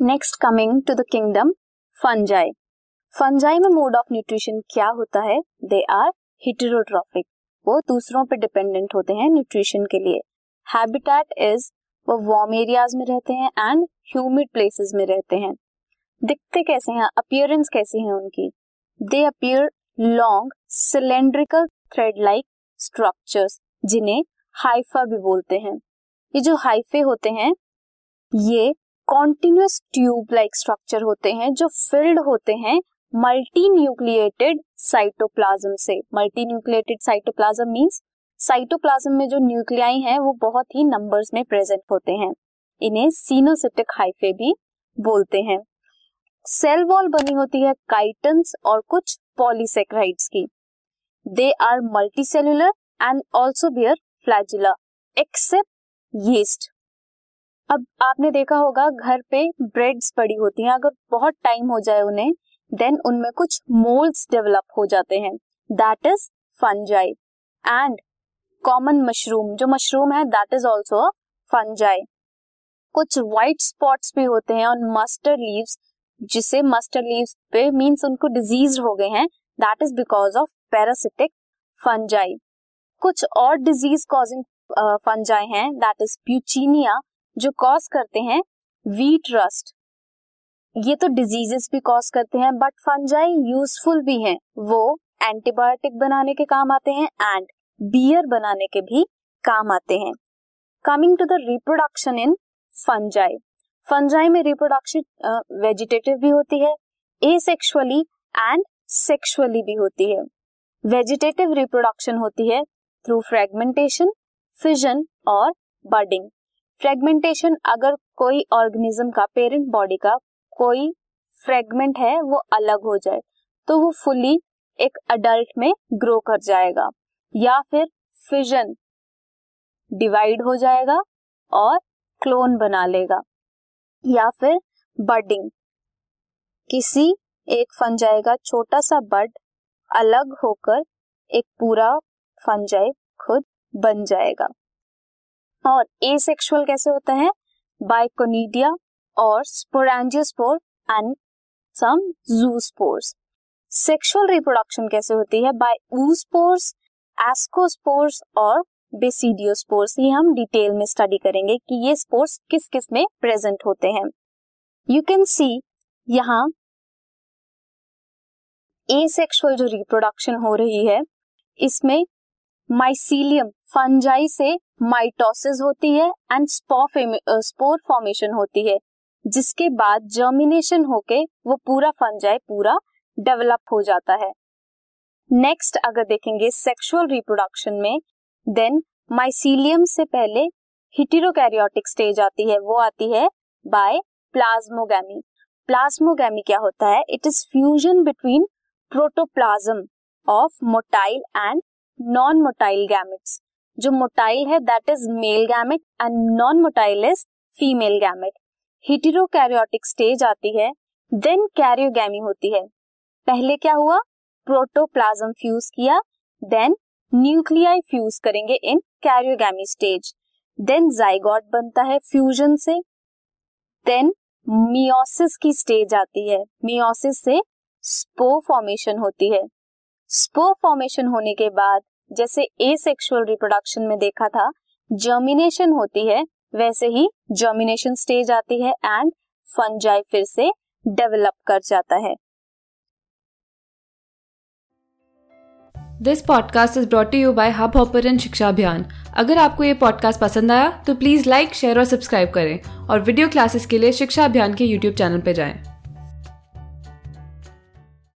Next coming to the kingdom fungi fungi में mode of nutrition क्या होता है? दे आर हिटेरोट्रॉफिक वो दूसरों पे डिपेंडेंट होते हैं न्यूट्रिशन के लिए. हैबिटेट इज़ वो वार्म एरियाज़ में रहते हैं एंड ह्यूमिड प्लेसेस में रहते हैं. दिखते कैसे हैं? अपियरेंस कैसी है उनकी? They appear long cylindrical thread like structures जिन्हें हाइफा भी बोलते हैं. ये जो हाइफे होते हैं, ये कॉन्टिन्यूस ट्यूब लाइक स्ट्रक्चर होते हैं जो फिल्ड होते हैं मल्टी न्यूक्लिएटेड साइटोप्लाज्म से। Multi nucleated cytoplasm means cytoplasm में जो न्यूक्लियाई हैं, वो बहुत ही नंबर्स में प्रेजेंट होते हैं। इन्हें सीनोसिटिक हाइफे भी बोलते हैं। सेल वॉल बनी होती है काइटन्स और कुछ पॉलीसेक्राइड्स की। They are multi cellular and also bear flagella except yeast अब आपने देखा होगा, घर पे ब्रेड्स पड़ी होती हैं। अगर बहुत टाइम हो जाए उन्हें देन उनमें कुछ मोल्ड्स डेवलप हो जाते हैं। That is fungi and common mushroom जो मशरूम है दैट इज़ ऑल्सो फंजाई कुछ व्हाइट स्पॉट्स भी होते हैं ऑन मस्टर्ड लीव्स जिसे मस्टर्ड लीव्स पे मींस उनको डिज़ीज़ हो गए हैं। That is because of parasitic fungi कुछ और डिज़ीज़ कॉजिंग फंजाई हैं। दैट इज़ प्यूचिनिया जो कॉज करते हैं वीट रस्ट ये तो डिजीजेस भी कॉज करते हैं बट फंजाई यूजफुल भी हैं। वो एंटीबायोटिक बनाने के काम आते हैं एंड बियर बनाने के भी काम आते हैं। Coming to the reproduction in fungi fungi में रिप्रोडक्शन वेजिटेटिव भी होती है एसेक्सुअली एंड सेक्सुअली भी होती है। वेजिटेटिव रिप्रोडक्शन होती है थ्रू फ्रेगमेंटेशन फिजन और बर्डिंग फ्रेगमेंटेशन अगर कोई ऑर्गेनिज्म का पेरेंट बॉडी का कोई फ्रेगमेंट है, वो अलग हो जाए तो वो फुली एक अडल्ट में ग्रो कर जाएगा। या फिर फिजन डिवाइड हो जाएगा और क्लोन बना लेगा। या फिर बर्डिंग किसी एक फंजाई का छोटा सा बर्ड अलग होकर एक पूरा फंजाई खुद बन जाएगा। और एसेक्सुअल कैसे होता है? बाइकोनिडिया और sporangiospore and some zoospores sexual reproduction कैसे होती है? बाय ऊस्पोर्स एस्कोस्पोर्स और बेसिडियोस्पोर्स ये हम डिटेल में स्टडी करेंगे कि ये स्पोर्स किस किसमें प्रेजेंट होते हैं। यू कैन सी यहाँ एसेक्सुअल जो रिप्रोडक्शन हो रही है, इसमें माइसीलियम फंजाई से माइटोसिस होती है एंड स्पोर फॉर्मेशन होती है, जिसके बाद जर्मिनेशन होके वो पूरा फंजाई पूरा डेवलप हो जाता है। नेक्स्ट अगर देखेंगे सेक्सुअल रिप्रोडक्शन में देन माइसीलियम से पहले हिटेरोकैरियोटिक स्टेज आती है, वो आती है बाय प्लाज्मोगैमी प्लाज्मोगैमी क्या होता है? It is fusion between protoplasm of motile and non motile gametes जो मोटाइल है that is male gamete and non motile is female gamete heterokaryotic stage आती है देन कैरियोगैमी होती है। पहले क्या हुआ? प्रोटोप्लाज्म फ्यूज किया देन न्यूक्लियाई फ्यूज करेंगे in karyogamy stage then zygote बनता है फ्यूजन से। देन मियोसिस की स्टेज आती है। मियोसिस से स्पो फॉर्मेशन होती है। स्पो फॉर्मेशन होने के बाद जैसे ए सेक्सुअल रिप्रोडक्शन में देखा था जर्मिनेशन होती है, वैसे ही जर्मिनेशन स्टेज आती है एंड फंजाई फिर से डेवलप कर जाता है this podcast is brought you by Hubhopper Shiksha Abhiyan अगर आपको ये पॉडकास्ट पसंद आया तो प्लीज़ लाइक शेयर और सब्सक्राइब करें और वीडियो क्लासेस के लिए शिक्षा अभियान के यूट्यूब चैनल पर जाएँ।